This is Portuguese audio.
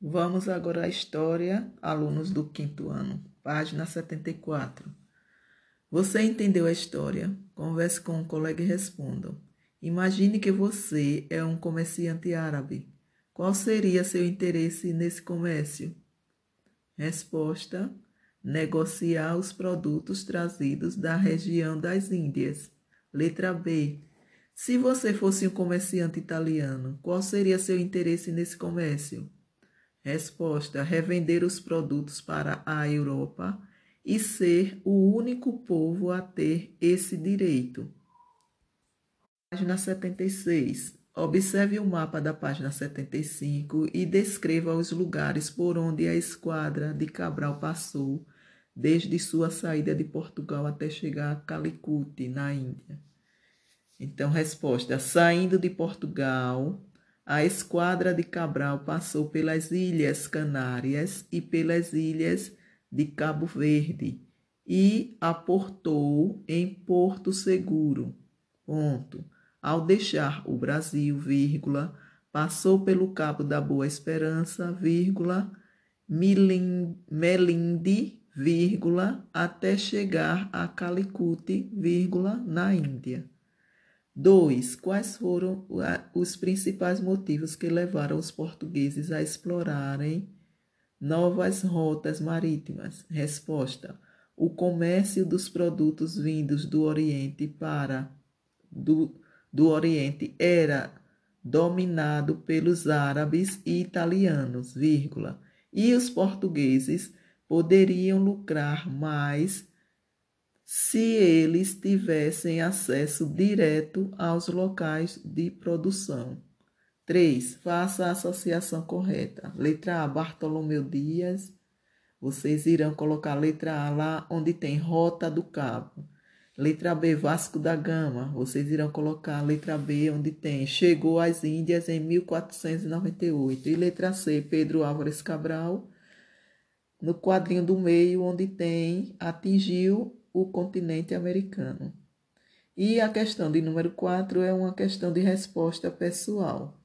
Vamos agora à história, alunos do quinto ano, página 74. Você entendeu a história? Converse com um colega e responda. Imagine que você é um comerciante árabe. Qual seria seu interesse nesse comércio? Resposta: negociar os produtos trazidos da região das Índias. Letra B. Se você fosse um comerciante italiano, qual seria seu interesse nesse comércio? Resposta: revender os produtos para a Europa e ser o único povo a ter esse direito. Página 76. Observe o mapa da página 75 e descreva os lugares por onde a esquadra de Cabral passou desde sua saída de Portugal até chegar a Calicut, na Índia. Então, resposta: saindo de Portugal, a esquadra de Cabral passou pelas Ilhas Canárias e pelas ilhas de Cabo Verde e aportou em Porto Seguro. Ponto. Ao deixar o Brasil, vírgula, passou pelo Cabo da Boa Esperança, vírgula, Melinde, vírgula, até chegar a Calicut, vírgula, na Índia. 2. Quais foram os principais motivos que levaram os portugueses a explorarem novas rotas marítimas? Resposta: o comércio dos produtos vindos do Oriente para do, do Oriente era dominado pelos árabes e italianos, vírgula, e os portugueses poderiam lucrar mais se eles tivessem acesso direto aos locais de produção. 3. Faça a associação correta. Letra A, Bartolomeu Dias. Vocês irão colocar letra A lá onde tem Rota do Cabo. Letra B, Vasco da Gama. Vocês irão colocar letra B onde tem Chegou às Índias em 1498. E letra C, Pedro Álvares Cabral. No quadrinho do meio, onde tem Atingiu o continente americano. E a questão de número 4 é uma questão de resposta pessoal.